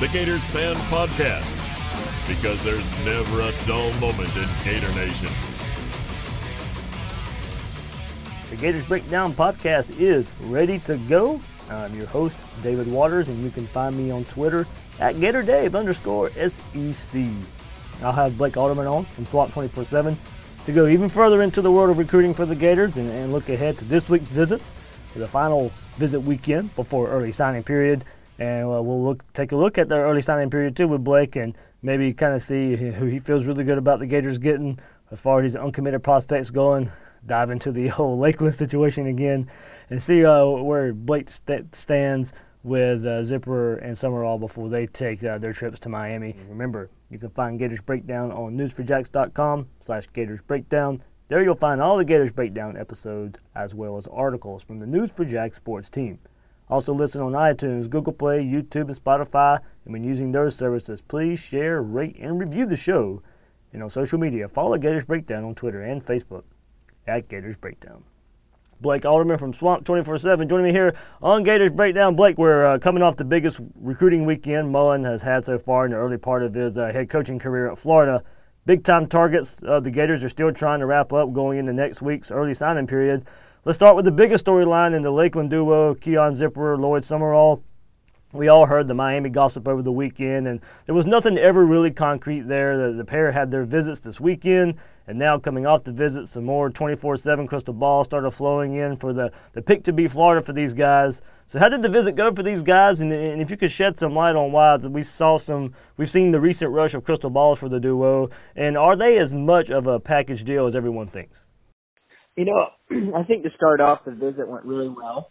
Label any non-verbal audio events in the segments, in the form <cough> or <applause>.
The Gators Fan Podcast. Because there's never a dull moment in Gator Nation. The Gators Breakdown podcast is ready to go. I'm your host, David Waters, and you can find me on Twitter at GatorDave underscore SEC. I'll have Blake Alderman on from Swamp 24 7 to go even further into the world of recruiting for the Gators and, and look ahead to this week's visits for the final visit weekend before early signing period. And uh, we'll look, take a look at the early signing period too with Blake and maybe kind of see who he feels really good about the Gators getting as far as uncommitted prospects going. Dive into the <laughs> whole Lakeland situation again and see uh, where Blake st- stands with uh, Zipper and Summerall before they take uh, their trips to Miami. Remember, you can find Gators Breakdown on news4jax.com slash Gators Breakdown. There you'll find all the Gators Breakdown episodes as well as articles from the News4Jax sports team. Also listen on iTunes, Google Play, YouTube, and Spotify. And when using those services, please share, rate, and review the show. And on social media, follow Gators Breakdown on Twitter and Facebook at Gators Breakdown. Blake Alderman from Swamp 24 7 joining me here on Gators Breakdown. Blake, we're uh, coming off the biggest recruiting weekend Mullen has had so far in the early part of his uh, head coaching career at Florida. Big time targets. Uh, the Gators are still trying to wrap up going into next week's early signing period. Let's start with the biggest storyline in the Lakeland duo Keon Zipper, Lloyd Summerall. We all heard the Miami gossip over the weekend, and there was nothing ever really concrete there. The, the pair had their visits this weekend, and now coming off the visit, some more 24 7 crystal balls started flowing in for the, the pick to be Florida for these guys. So, how did the visit go for these guys? And, and if you could shed some light on why we saw some, we've seen the recent rush of crystal balls for the duo, and are they as much of a package deal as everyone thinks? You know, <clears throat> I think to start off, the visit went really well.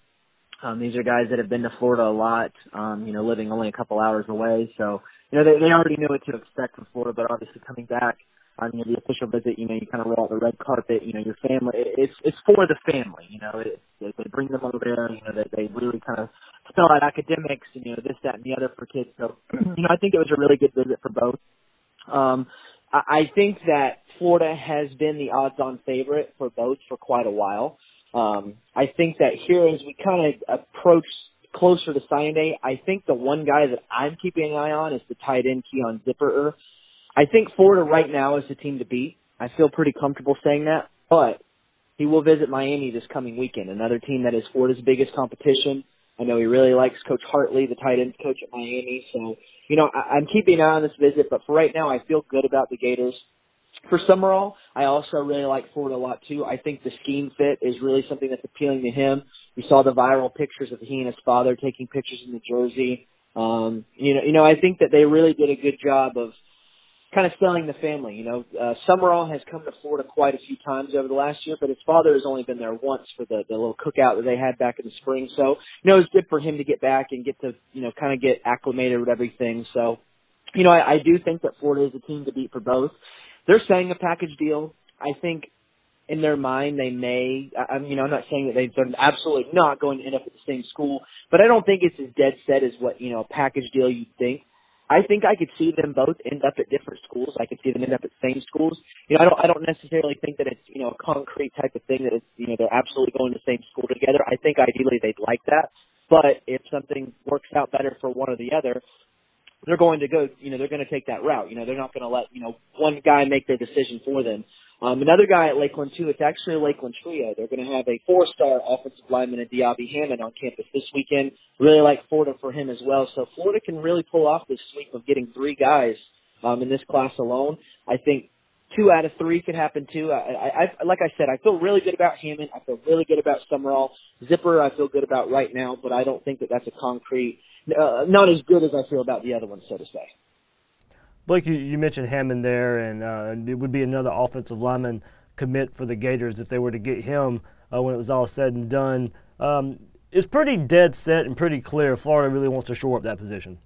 Um, these are guys that have been to Florida a lot, um, you know, living only a couple hours away. So, you know, they, they already knew what to expect from Florida, but obviously coming back on, you know, the official visit, you know, you kind of roll out the red carpet, you know, your family, it's, it's for the family, you know, it, they, bring them over there, you know, they, they really kind of spell out academics you know, this, that, and the other for kids. So, <clears throat> you know, I think it was a really good visit for both. Um, I, I think that Florida has been the odds-on favorite for both for quite a while. Um, I think that here as we kind of approach closer to signing day, I think the one guy that I'm keeping an eye on is the tight end Keon Zipper. I think Florida right now is the team to beat. I feel pretty comfortable saying that, but he will visit Miami this coming weekend, another team that is Florida's biggest competition. I know he really likes Coach Hartley, the tight end coach at Miami. So, you know, I, I'm keeping an eye on this visit, but for right now, I feel good about the Gators. For Summerall, I also really like Florida a lot too. I think the scheme fit is really something that's appealing to him. We saw the viral pictures of he and his father taking pictures in the jersey. Um, you know, you know, I think that they really did a good job of kind of selling the family. You know, uh, Summerall has come to Florida quite a few times over the last year, but his father has only been there once for the, the little cookout that they had back in the spring. So, you know, it's good for him to get back and get to, you know, kind of get acclimated with everything. So, you know, I, I do think that Florida is a team to beat for both. They're saying a package deal. I think in their mind they may. I'm, you know, I'm not saying that they, they're absolutely not going to end up at the same school, but I don't think it's as dead set as what you know a package deal you think. I think I could see them both end up at different schools. I could see them end up at same schools. You know, I don't I don't necessarily think that it's, you know, a concrete type of thing that it's, you know, they're absolutely going to the same school together. I think ideally they'd like that. But if something works out better for one or the other, they're going to go, you know, they're going to take that route. You know, they're not going to let, you know, one guy make their decision for them. Um, another guy at Lakeland too. It's actually a Lakeland trio. They're going to have a four-star offensive lineman at Diaby Hammond on campus this weekend. Really like Florida for him as well. So Florida can really pull off this sweep of getting three guys um, in this class alone. I think two out of three could happen too. I, I, I like I said, I feel really good about Hammond. I feel really good about Summerall. Zipper, I feel good about right now, but I don't think that that's a concrete. Uh, not as good as I feel about the other ones, so to say. Blake, you, you mentioned Hammond there, and uh, it would be another offensive lineman commit for the Gators if they were to get him uh, when it was all said and done. Um, it's pretty dead set and pretty clear. Florida really wants to shore up that position.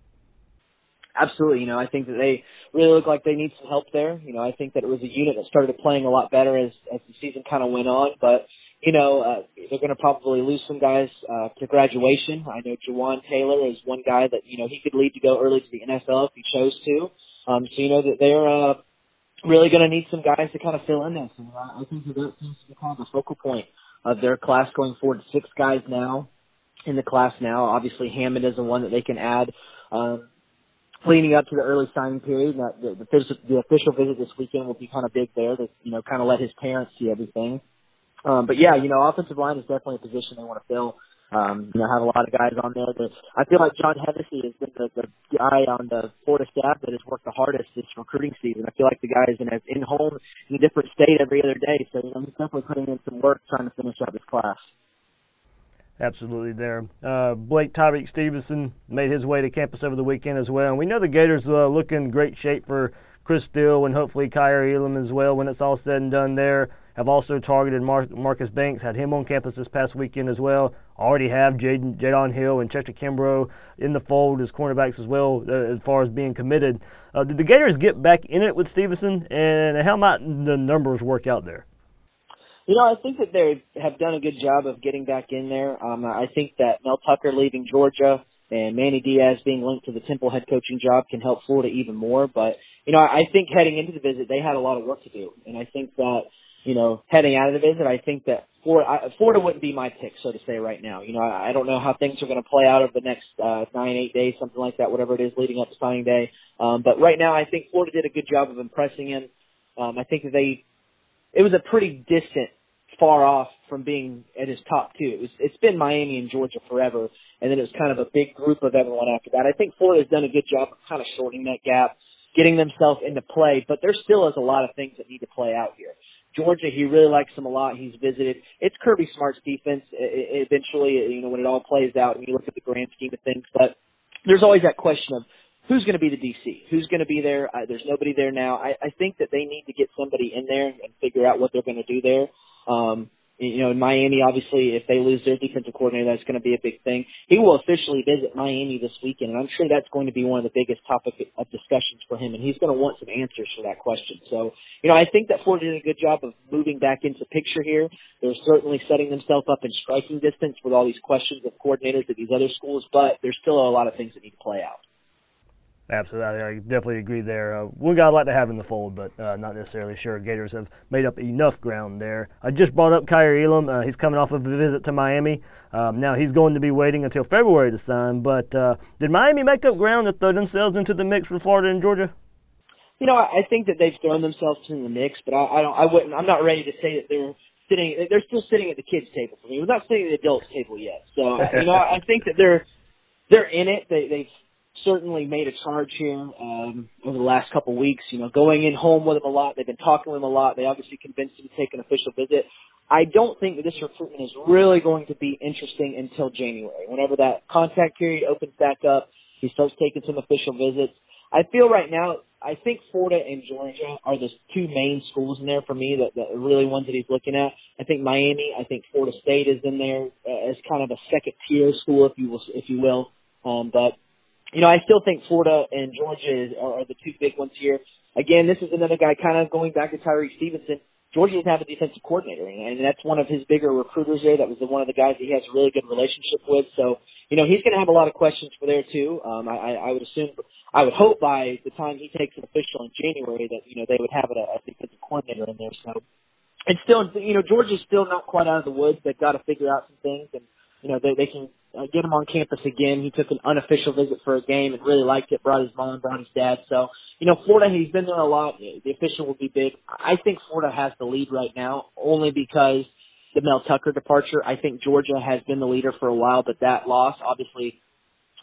Absolutely. You know, I think that they really look like they need some help there. You know, I think that it was a unit that started playing a lot better as as the season kind of went on, but you know, uh, they're going to probably lose some guys uh, to graduation. I know Jawaan Taylor is one guy that you know he could lead to go early to the NFL if he chose to. Um, so you know that they're uh, really going to need some guys to kind of fill in there. So uh, I think that that seems to be kind of the focal point of their class going forward. Six guys now in the class now. Obviously, Hammond is the one that they can add. Um, leading up to the early signing period, that the, the, the official visit this weekend will be kind of big there. To you know, kind of let his parents see everything. Um, but yeah, you know, offensive line is definitely a position they want to fill. Um, you know, have a lot of guys on there. That I feel like John Hevesy has been the, the guy on the Florida staff that has worked the hardest this recruiting season. I feel like the guy is in in home in a different state every other day. So you know, he's definitely putting in some work trying to finish out this class. Absolutely, there. Uh, Blake Tyrique Stevenson made his way to campus over the weekend as well. And we know the Gators uh, look in great shape for Chris Steele and hopefully Kaiir Elam as well when it's all said and done there have also targeted Mar- Marcus Banks, had him on campus this past weekend as well. Already have Jaden, Jadon Hill and Chester Kimbrough in the fold as cornerbacks as well uh, as far as being committed. Uh, did the Gators get back in it with Stevenson, and how might the numbers work out there? You know, I think that they have done a good job of getting back in there. Um, I think that Mel Tucker leaving Georgia and Manny Diaz being linked to the Temple head coaching job can help Florida even more. But, you know, I think heading into the visit, they had a lot of work to do. And I think that you know, heading out of the visit, I think that Florida, Florida wouldn't be my pick, so to say, right now. You know, I, I don't know how things are going to play out over the next uh, nine, eight days, something like that, whatever it is leading up to signing day. Um, but right now, I think Florida did a good job of impressing him. Um, I think that they, it was a pretty distant, far off from being at his top two. It was, it's been Miami and Georgia forever, and then it was kind of a big group of everyone after that. I think Florida has done a good job of kind of shortening that gap, getting themselves into play, but there still is a lot of things that need to play out here. Georgia, he really likes them a lot. He's visited. It's Kirby Smart's defense. Eventually, you know, when it all plays out and you look at the grand scheme of things, but there's always that question of who's going to be the DC? Who's going to be there? There's nobody there now. I, I think that they need to get somebody in there and figure out what they're going to do there. Um, you know, in Miami, obviously, if they lose their defensive coordinator, that's going to be a big thing. He will officially visit Miami this weekend, and I'm sure that's going to be one of the biggest topic of discussions for him, and he's going to want some answers for that question. So, you know, I think that Florida did a good job of moving back into picture here. They're certainly setting themselves up in striking distance with all these questions of coordinators at these other schools, but there's still a lot of things that need to play out. Absolutely, I definitely agree there. Uh, one guy I'd like to have in the fold, but uh, not necessarily sure. Gators have made up enough ground there. I just brought up Kaiir Elam. Uh, he's coming off of a visit to Miami. Um, now he's going to be waiting until February to sign. But uh, did Miami make up ground to throw themselves into the mix with Florida and Georgia? You know, I think that they've thrown themselves in the mix, but I, I don't. I wouldn't. I'm not ready to say that they're sitting. They're still sitting at the kids' table for me. We're not sitting at the adults' table yet. So you know, I think that they're they're in it. They they've certainly made a charge here um, over the last couple weeks. You know, going in home with him a lot. They've been talking with him a lot. They obviously convinced him to take an official visit. I don't think that this recruitment is really going to be interesting until January. Whenever that contact period opens back up, he starts taking some official visits. I feel right now, I think Florida and Georgia are the two main schools in there for me that, that are really ones that he's looking at. I think Miami, I think Florida State is in there uh, as kind of a second tier school, if you will, if you will. Um, but you know, I still think Florida and Georgia are, are the two big ones here. Again, this is another guy kind of going back to Tyrique Stevenson. Georgia doesn't have a defensive coordinator, and that's one of his bigger recruiters there. That was the, one of the guys that he has a really good relationship with. So, you know, he's going to have a lot of questions for there too. Um, I, I would assume, I would hope by the time he takes an official in January that you know they would have a, a defensive coordinator in there. So, and still, you know, Georgia's still not quite out of the woods. They've got to figure out some things, and you know, they, they can uh, get him on campus again. He took an unofficial visit for a game and really liked it. Brought his mom, brought his dad. So, you know, Florida, he's been there a lot. The official will be big. I think Florida has the lead right now, only because the Mel Tucker departure. I think Georgia has been the leader for a while, but that loss obviously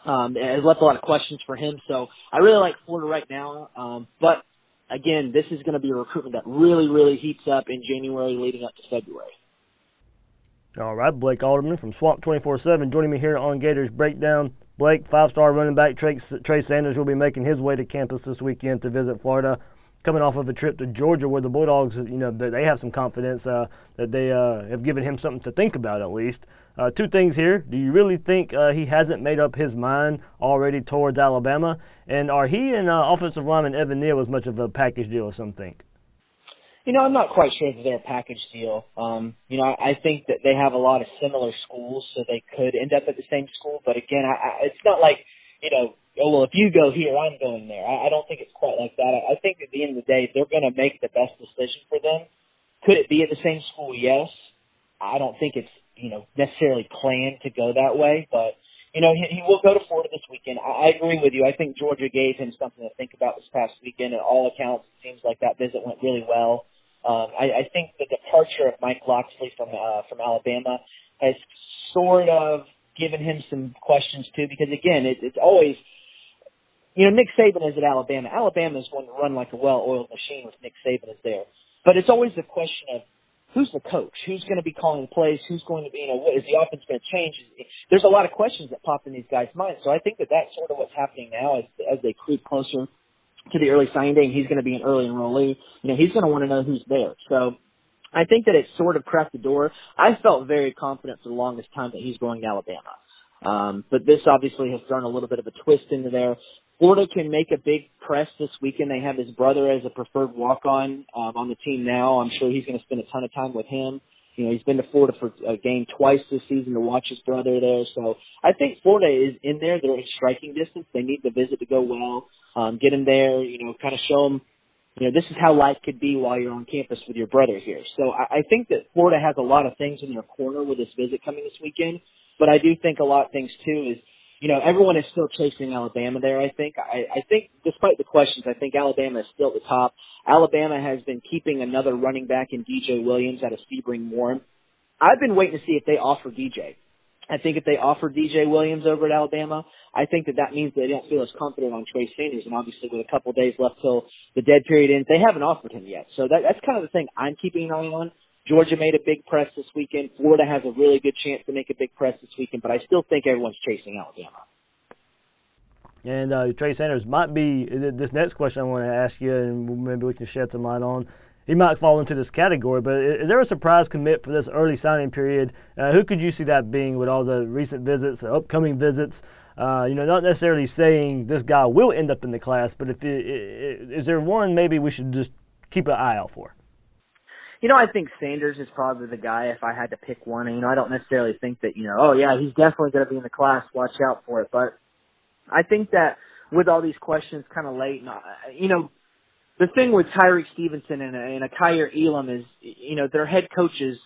um, has left a lot of questions for him. So I really like Florida right now. Um, but again, this is going to be a recruitment that really, really heats up in January leading up to February. All right, Blake Alderman from Swamp 24 7 joining me here on Gators Breakdown. Blake, five-star running back Trey, Trey Sanders will be making his way to campus this weekend to visit Florida coming off of a trip to Georgia where the Bulldogs, you know, they have some confidence uh, that they uh, have given him something to think about at least. Uh, two things here. Do you really think uh, he hasn't made up his mind already towards Alabama? And are he and uh, offensive lineman Evan Neal as much of a package deal as some think? You know, I'm not quite sure that they're a package deal. Um, you know, I, I think that they have a lot of similar schools, so they could end up at the same school. But again, I, I, it's not like you know oh well, if you go here, I'm going there. I, I don't think it's quite like that. I, I think at the end of the day, they're going to make the best decision for them. Could it be at the same school? Yes. I don't think it's you know necessarily planned to go that way, but you know he, he will go to Florida this weekend. I, I agree with you. I think Georgia gave him something to think about this past weekend. And all accounts, it seems like that visit went really well. Um, I, I think the departure of Mike Locksley from uh, from Alabama has sort of given him some questions too, because again, it, it's always you know, Nick Saban is at Alabama. Alabama is going to run like a well-oiled machine with Nick Saban is there. But it's always the question of who's the coach? Who's going to be calling the plays? Who's going to be, you know, what is the offense going to change? There's a lot of questions that pop in these guys' minds. So I think that that's sort of what's happening now as as they creep closer to the early signing day. And he's going to be an early enrollee. You know, he's going to want to know who's there. So I think that it sort of cracked the door. I felt very confident for the longest time that he's going to Alabama. Um, but this obviously has thrown a little bit of a twist into there. Florida can make a big press this weekend. They have his brother as a preferred walk-on um, on the team now. I'm sure he's going to spend a ton of time with him. You know, he's been to Florida for a game twice this season to watch his brother there. So I think Florida is in there. They're in striking distance. They need the visit to go well. Um, get him there. You know, kind of show him. You know, this is how life could be while you're on campus with your brother here. So I, I think that Florida has a lot of things in their corner with this visit coming this weekend. But I do think a lot of things too is you know, everyone is still chasing Alabama there, I think. I, I think, despite the questions, I think Alabama is still at the top. Alabama has been keeping another running back in DJ Williams out of Sebring Warren. I've been waiting to see if they offer DJ. I think if they offer DJ Williams over at Alabama, I think that that means they don't feel as confident on Trey Sanders. And obviously, with a couple days left till the dead period ends, they haven't offered him yet. So that, that's kind of the thing I'm keeping an eye on. Georgia made a big press this weekend. Florida has a really good chance to make a big press this weekend, but I still think everyone's chasing Alabama. And uh, Trey Sanders might be this next question I want to ask you, and maybe we can shed some light on. He might fall into this category, but is there a surprise commit for this early signing period? Uh, who could you see that being with all the recent visits, the upcoming visits? Uh, you know, not necessarily saying this guy will end up in the class, but if it, it, is there one maybe we should just keep an eye out for? You know, I think Sanders is probably the guy if I had to pick one. And, you know, I don't necessarily think that, you know, oh yeah, he's definitely going to be in the class. Watch out for it. But I think that with all these questions kind of late, and, uh, you know, the thing with Tyrique Stevenson and, and a Elam is, you know, their head coaches,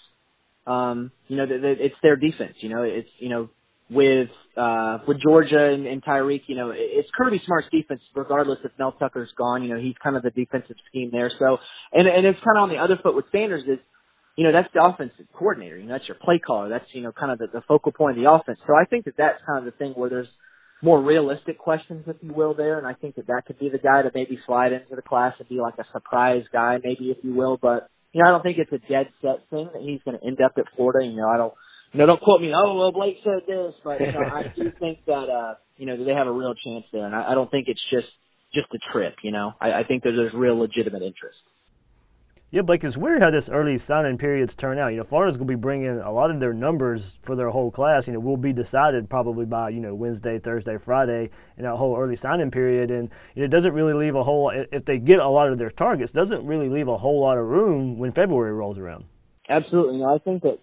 um, you know, it's their defense. You know, it's, you know, with uh with Georgia and, and Tyrique, you know, it's Kirby Smart's defense regardless if Mel Tucker's gone, you know, he's kind of the defensive scheme there. So and and it's kind of on the other foot with Sanders is you know, that's the offensive coordinator, you know, that's your play caller, that's, you know, kind of the, the focal point of the offense. So I think that that's kind of the thing where there's more realistic questions, if you will, there, and I think that that could be the guy to maybe slide into the class and be like a surprise guy, maybe, if you will, but, you know, I don't think it's a dead set thing that he's going to end up at Florida, you know, I don't, you know, don't quote me. Oh well, Blake said this, but you know, I <laughs> do think that uh, you know they have a real chance there, and I, I don't think it's just just a trip. You know, I, I think that there's real legitimate interest. Yeah, Blake, it's weird how this early signing periods turn out. You know, Florida's going to be bringing a lot of their numbers for their whole class. You know, will be decided probably by you know Wednesday, Thursday, Friday, in that whole early signing period, and you know, it doesn't really leave a whole. If they get a lot of their targets, doesn't really leave a whole lot of room when February rolls around. Absolutely, no, I think that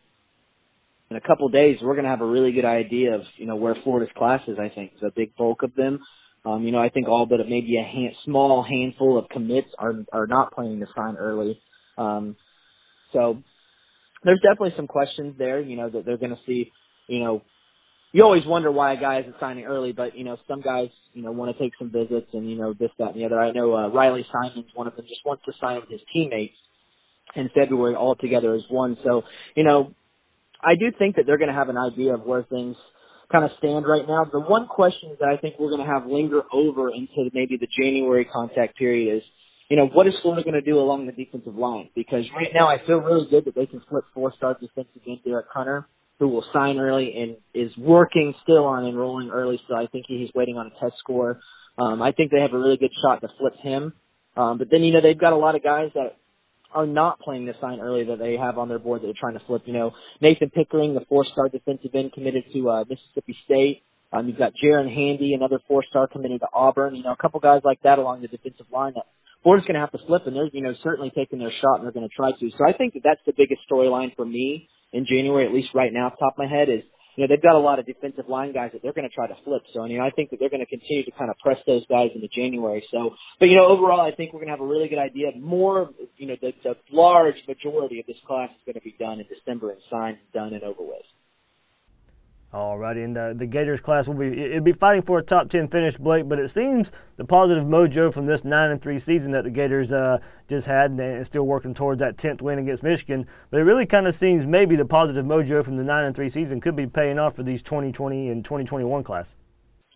in a couple of days, we're going to have a really good idea of, you know, where Florida's class is, I think. The big bulk of them. Um, you know, I think all but maybe a hand, small handful of commits are, are not planning to sign early. Um, so there's definitely some questions there, you know, that they're going to see, you know, you always wonder why a guy isn't signing early, but you know, some guys, you know, want to take some visits and you know this, that, and the other. I know uh, Riley Simons, one of them, just wants to sign with his teammates in February all together as one. So, you know, I do think that they're going to have an idea of where things kind of stand right now. The one question that I think we're going to have linger over into maybe the January contact period is, you know, what is Florida going to do along the defensive line? Because right now I feel really good that they can flip four-star defensive end Derek Hunter who will sign early and is working still on enrolling early. So I think he's waiting on a test score. Um, I think they have a really good shot to flip him. Um, but then, you know, they've got a lot of guys that are not playing to sign early that they have on their board that they're trying to flip. You know, Nathan Pickering, the four-star defensive end committed to uh, Mississippi State. Um, you've got Jaren Handy, another four-star committed to Auburn. You know, a couple guys like that along the defensive line that Florida's going to have to flip, and they're you know certainly taking their shot, and they're going to try to. So I think that that's the biggest storyline for me in January, at least right now, top of my head, is you know they've got a lot of defensive line guys that they're going to try to flip. So I mean I think that they're going to continue to kind of press those guys into January. So, but you know overall, I think we're going to have a really good idea. More, you know, the, the large majority of this class is going to be done in December and signed, done, and over with. Alrighty, and uh, the Gators class will be it'll be fighting for a top ten finish, Blake. But it seems the positive mojo from this nine and three season that the Gators uh, just had, and, and still working towards that tenth win against Michigan. But it really kind of seems maybe the positive mojo from the nine and three season could be paying off for these 2020 and 2021 class.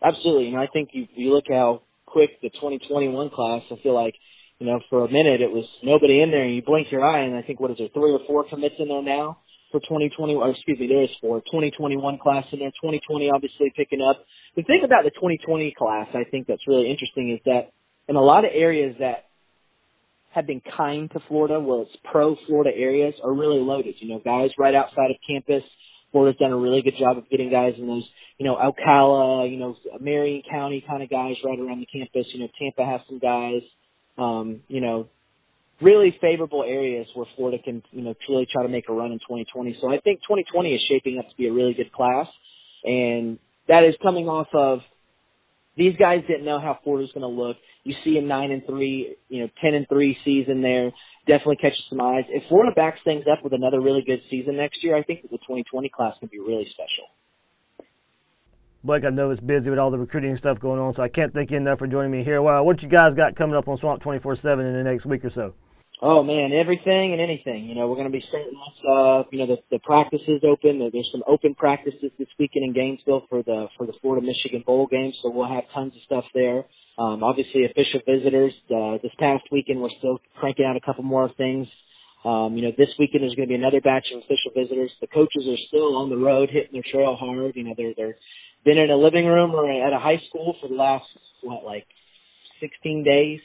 Absolutely, and I think you you look how quick the 2021 class. I feel like you know for a minute it was nobody in there, and you blink your eye, and I think what is there three or four commits in there now for 2020, or excuse me, there is for 2021 class in there. 2020 obviously picking up. The thing about the 2020 class, I think that's really interesting is that in a lot of areas that have been kind to Florida, where it's pro Florida areas, are really loaded. You know, guys right outside of campus. Florida's done a really good job of getting guys in those, you know, Ocala, you know, Marion County kind of guys right around the campus. You know, Tampa has some guys. Um, you know, really favorable areas where Florida can, you know, truly try to make a run in 2020. So I think 2020 is shaping up to be a really good class, and that is coming off of these guys didn't know how Florida's going to look. You see a nine and three, you know, ten and three season there definitely catches some eyes. If Florida backs things up with another really good season next year, I think that the 2020 class can be really special. Blake, I know it's busy with all the recruiting stuff going on, so I can't thank you enough for joining me here. Well, what you guys got coming up on Swamp 24/7 in the next week or so? Oh man, everything and anything. You know, we're going to be starting off. Uh, you know, the, the practices open. There's some open practices this weekend in Gainesville for the for the Florida Michigan Bowl game, so we'll have tons of stuff there. Um, obviously, official visitors. Uh, this past weekend, we're still cranking out a couple more things. Um, you know, this weekend there's going to be another batch of official visitors. The coaches are still on the road, hitting their trail hard. You know, they're they're been in a living room or at a high school for the last what like 16 days,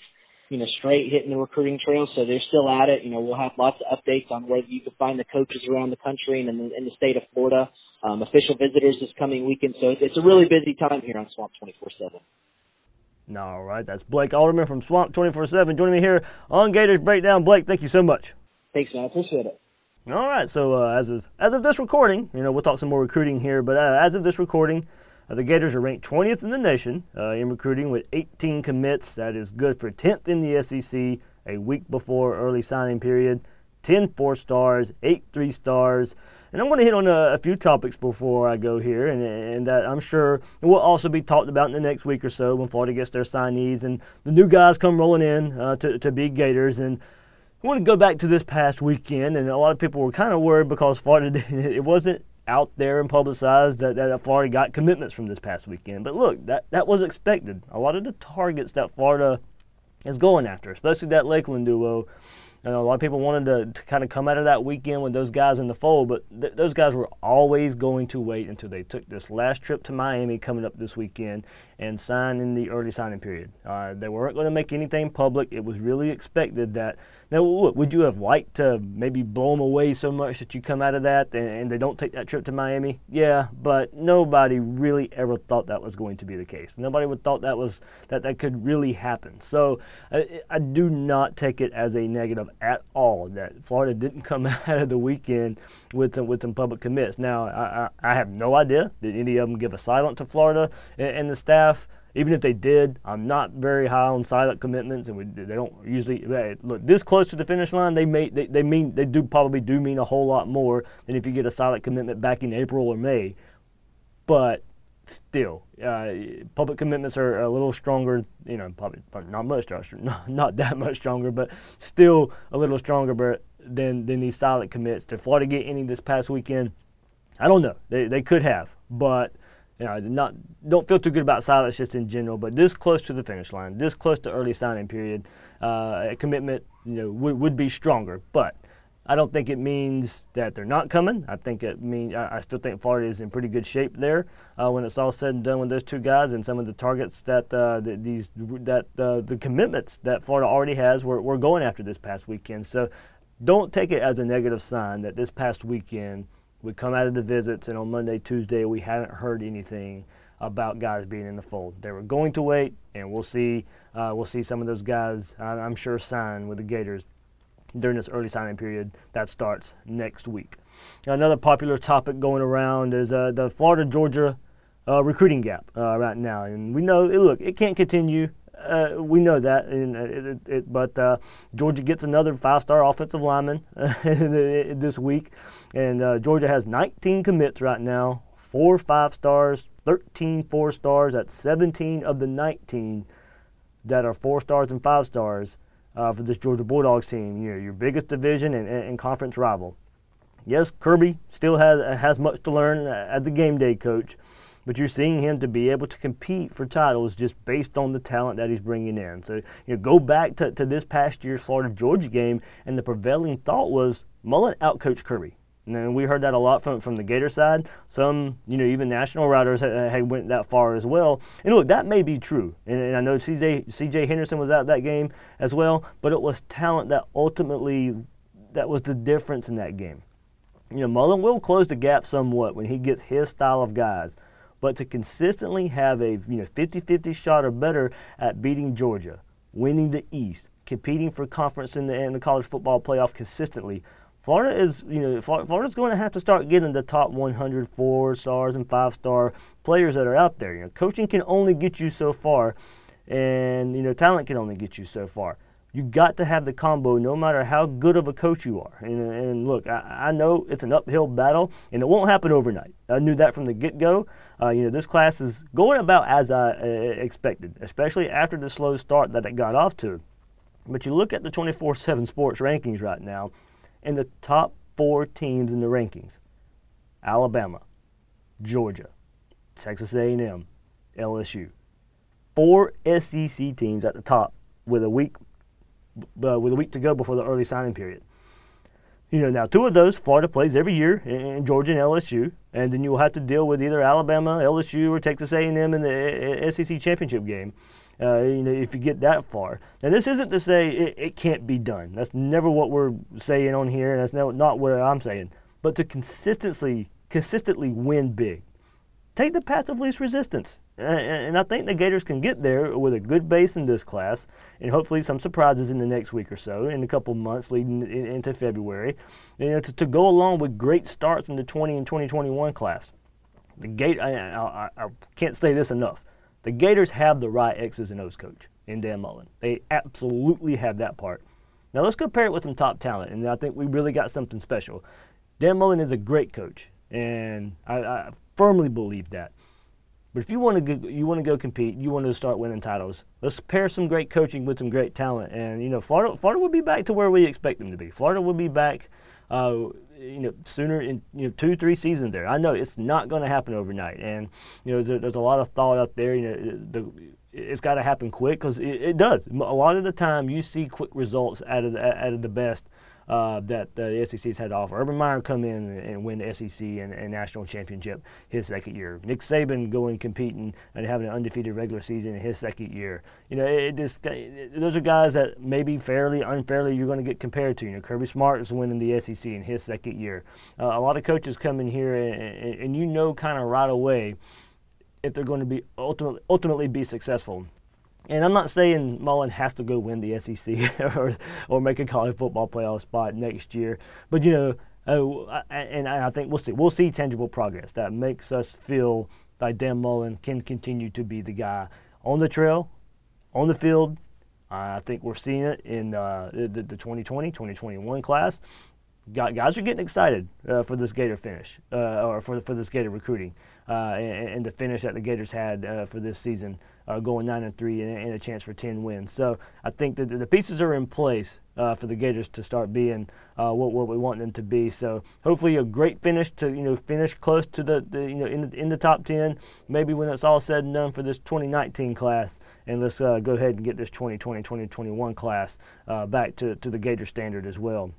you know, straight hitting the recruiting trail. So they're still at it. You know, we'll have lots of updates on where you can find the coaches around the country and in the, in the state of Florida. Um, official visitors this coming weekend, so it's, it's a really busy time here on Swamp 24/7. All right, that's Blake Alderman from Swamp 24/7 joining me here on Gators Breakdown. Blake, thank you so much. Thanks, man. I appreciate it. All right, so uh, as of as of this recording, you know, we'll talk some more recruiting here, but uh, as of this recording, uh, the Gators are ranked 20th in the nation uh, in recruiting with 18 commits. That is good for 10th in the SEC a week before early signing period. 10 four stars, 8 three stars. And I'm going to hit on a, a, few topics before I go here, and, and that I'm sure will also be talked about in the next week or so when Florida gets their signees and the new guys come rolling in uh, to, to be Gators. And I want to go back to this past weekend, and a lot of people were kind of worried because Florida <laughs> it wasn't out there and publicized that, that Florida got commitments from this past weekend. But look, that, that was expected. A lot of the targets that Florida is going after, especially that Lakeland duo, you know, a lot of people wanted to, to kind of come out of that weekend with those guys in the fold, but th- those guys were always going to wait until they took this last trip to Miami coming up this weekend and sign in the early signing period. Uh, they weren't going to make anything public. It was really expected that now, would mm. you have liked to maybe blow them away so much that you come out of that and, and, they don't take that trip to Miami? Yeah, but nobody really ever thought that was going to be the case. Nobody would thought that was that that could really happen. So I, I do not take it as a negative at all that Florida didn't come <laughs> out of the weekend with some with some public commits. Now I, I, I have no idea did any of them give a silent to Florida and, and the staff. Even if they did, I'm not very high on silent commitments, and we, they don't usually look this close to the finish line. They may they, they mean they do probably do mean a whole lot more than if you get a silent commitment back in April or May. But still, uh, public commitments are a little stronger. You know, probably, probably not much stronger, <laughs> not, not that much stronger, but still a little stronger than than these silent commits. Did Florida get any this past weekend? I don't know. They they could have, but you know, not don't feel too good about silence just in general, but this close to the finish line, this close to early signing period, uh, a commitment you know would, would be stronger. But I don't think it means that they're not coming. I think it mean I, I still think Florida is in pretty good shape there uh, when it's all said and done with those two guys and some of the targets that uh, the, these that uh, the commitments that Florida already has. We're, we're going after this past weekend. So don't take it as a negative sign that this past weekend we come out of the visits and on Monday, Tuesday we haven't heard anything about guys being in the fold. They were going to wait, and we'll see. Uh, we'll see some of those guys. I'm sure sign with the Gators during this early signing period that starts next week. Another popular topic going around is uh, the Florida Georgia uh, recruiting gap uh, right now, and we know. Look, it can't continue. Uh, we know that, and uh, it, it, but uh, Georgia gets another five-star offensive lineman <laughs> this week, and Georgia has 19 commits right now, four five stars, 13 four stars. That's 17 of the 19 that are four stars and five stars uh, for this Georgia Bulldogs team. You know, your biggest division and, and, and, conference rival. Yes, Kirby still has has much to learn as a game day coach, but you're seeing him to be able to compete for titles just based on the talent that he's bringing in. So you know, go back to, to this past year's Florida Georgia game, and the prevailing thought was Mullen outcoached Kirby. And we heard that a lot from, from the Gator side. Some, you know, even national writers had, had went that far as well. And look, that may be true. And, and I know CJ, CJ Henderson was at that game as well, but it was talent that ultimately, that was the difference in that game. You know, Mullen will close the gap somewhat when he gets his style of guys. But to consistently have a, you know, 50-50 shot or better at beating Georgia, winning the East, competing for conference in the, in the college football playoff consistently – Florida is, you know, Florida's going to have to start getting the top 100 four stars and five star players that are out there. You know, coaching can only get you so far, and you know, talent can only get you so far. You got to have the combo, no matter how good of a coach you are. And, and look, I, I, know it's an uphill battle, and it won't happen overnight. I knew that from the get-go. Uh, you know, this class is going about as I uh, expected, especially after the slow start that it got off to. But you look at the 24/7 Sports rankings right now and the top four teams in the rankings Alabama, Georgia, Texas A&M, LSU. Four SEC teams at the top with a week uh, with a week to go before the early signing period. You know, now two of those Florida plays every year in Georgia and LSU, and then you'll have to deal with either Alabama, LSU, or Texas A&M in the SEC championship game uh, you know, if you get that far. Now, this isn't to say it, it, can't be done. That's never what we're saying on here, and that's not what I'm saying. But to consistently, consistently win big, take the path of least resistance. And I think the Gators can get there with a good base in this class, and hopefully some surprises in the next week or so, in a couple months leading into February, you know, to, to go along with great starts in the 20 and 2021 class. The gate, I, I, I can't say this enough. The Gators have the right X's and O's coach in Dan Mullen. They absolutely have that part. Now let's compare it with some top talent, and I think we really got something special. Dan Mullen is a great coach, and I, I firmly believe that. But if you want to go, you want to go compete, you want to start winning titles. Let's pair some great coaching with some great talent, and you know Florida, Florida will be back to where we expect them to be. Florida will be back uh, you know, sooner in you know two, three seasons there. I know it's not going to happen overnight, and you know, there, there's a lot of thought out there. You know, the, it's got to happen quick because it, it, does. A lot of the time, you see quick results out of the, out of the best uh, that the SEC's had to offer. Urban Meyer come in and win the SEC and, and, national championship his second year. Nick Saban going competing and having an undefeated regular season in his second year. You know, it just it, those are guys that maybe fairly, unfairly, you're going to get compared to. You know, Kirby Smart is winning the SEC in his second year. Uh, a lot of coaches come in here and, and, and you know kind of right away if they're going to be ultimately ultimately be successful. And I'm not saying Mullen has to go win the SEC <laughs> or, or make a college football playoff spot next year, but you know, uh, and I think we'll see. We'll see tangible progress that makes us feel like Dan Mullen can continue to be the guy on the trail, on the field. I think we're seeing it in uh, the, the 2020 2021 class. Guys are getting excited uh, for this Gator finish, uh, or for, for this Gator recruiting, and, and, the finish that the Gators had for this season uh, going nine and three and, and, a chance for ten wins. So I think that the pieces are in place uh, for the Gators to start being uh, what, what we want them to be. So hopefully a great finish to you know finish close to the, the you know in the, in the top ten. Maybe when it's all said and done for this 2019 class, and let's uh, go ahead and get this 2020 2021 class uh, back to to the Gator standard as well.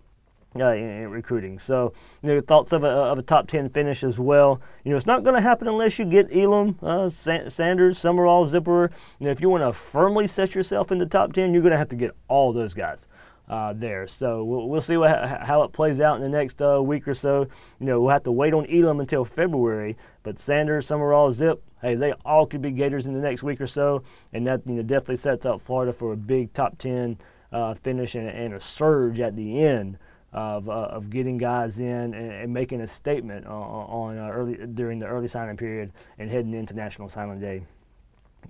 Uh, in, in, recruiting. So, you know, thoughts of a, of a top 10 finish as well. You know, it's not going to happen unless you get Elam, uh, Sanders, Summerall, Zipper. You know, if you want to firmly set yourself in the top 10, you're going to have to get all those guys. Uh, there, so we'll, we'll see what, how it plays out in the next uh, week or so. You know, we'll have to wait on Elam until February, but Sanders, Summerall, Zip, hey, they all could be Gators in the next week or so, and that you know definitely sets up Florida for a big top 10 uh, finish and, and, a surge at the end of, uh, of getting guys in and, and making a statement on, on uh, early during the early signing period and heading into National Signing Day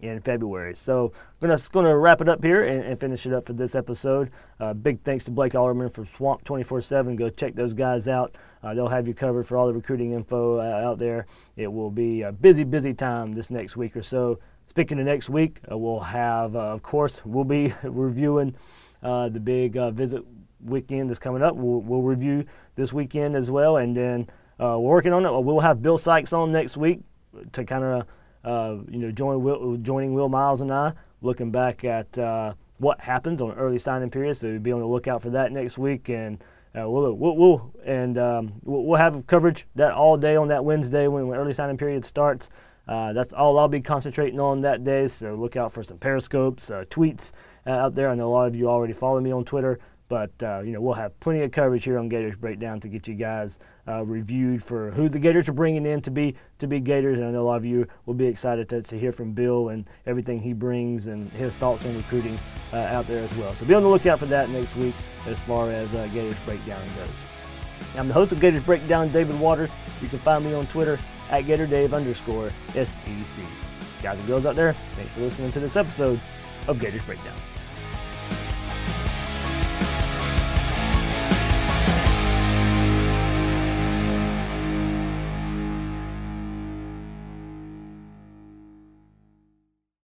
in February. So gonna gonna wrap it up here and, and finish it up for this episode. Uh, big thanks to Blake Alderman from Swamp 24/7. Go check those guys out. Uh, they'll have you covered for all the recruiting info uh, out there. It will be a busy, busy time this next week or so. Speaking of next week, uh, we'll have, uh, of course, we'll be <laughs> reviewing uh, the big visit weekend that's coming up. We'll, we'll, review this weekend as well, and then uh, we're working on it. We'll have Bill Sykes on next week to kind of uh, you know join Will, joining Will Miles and I, looking back at uh, what happens on early signing period. So be on the lookout for that next week, and uh, we'll, we'll, we'll, and um, we'll, we'll, have coverage that all day on that Wednesday when, when early signing period starts. Uh, that's all I'll be concentrating on that day. So look out for some periscopes, uh, tweets out there. I know a lot of you already follow me on Twitter. But uh, you know we'll have plenty of coverage here on Gators Breakdown to get you guys uh, reviewed for who the Gators are bringing in to be to be Gators, and I know a lot of you will be excited to, to hear from Bill and everything he brings and his thoughts on recruiting uh, out there as well. So be on the lookout for that next week as far as uh, Gators Breakdown goes. I'm the host of Gators Breakdown, David Waters. You can find me on Twitter at GatorDave underscore SEC. Guys and girls out there, thanks for listening to this episode of Gators Breakdown.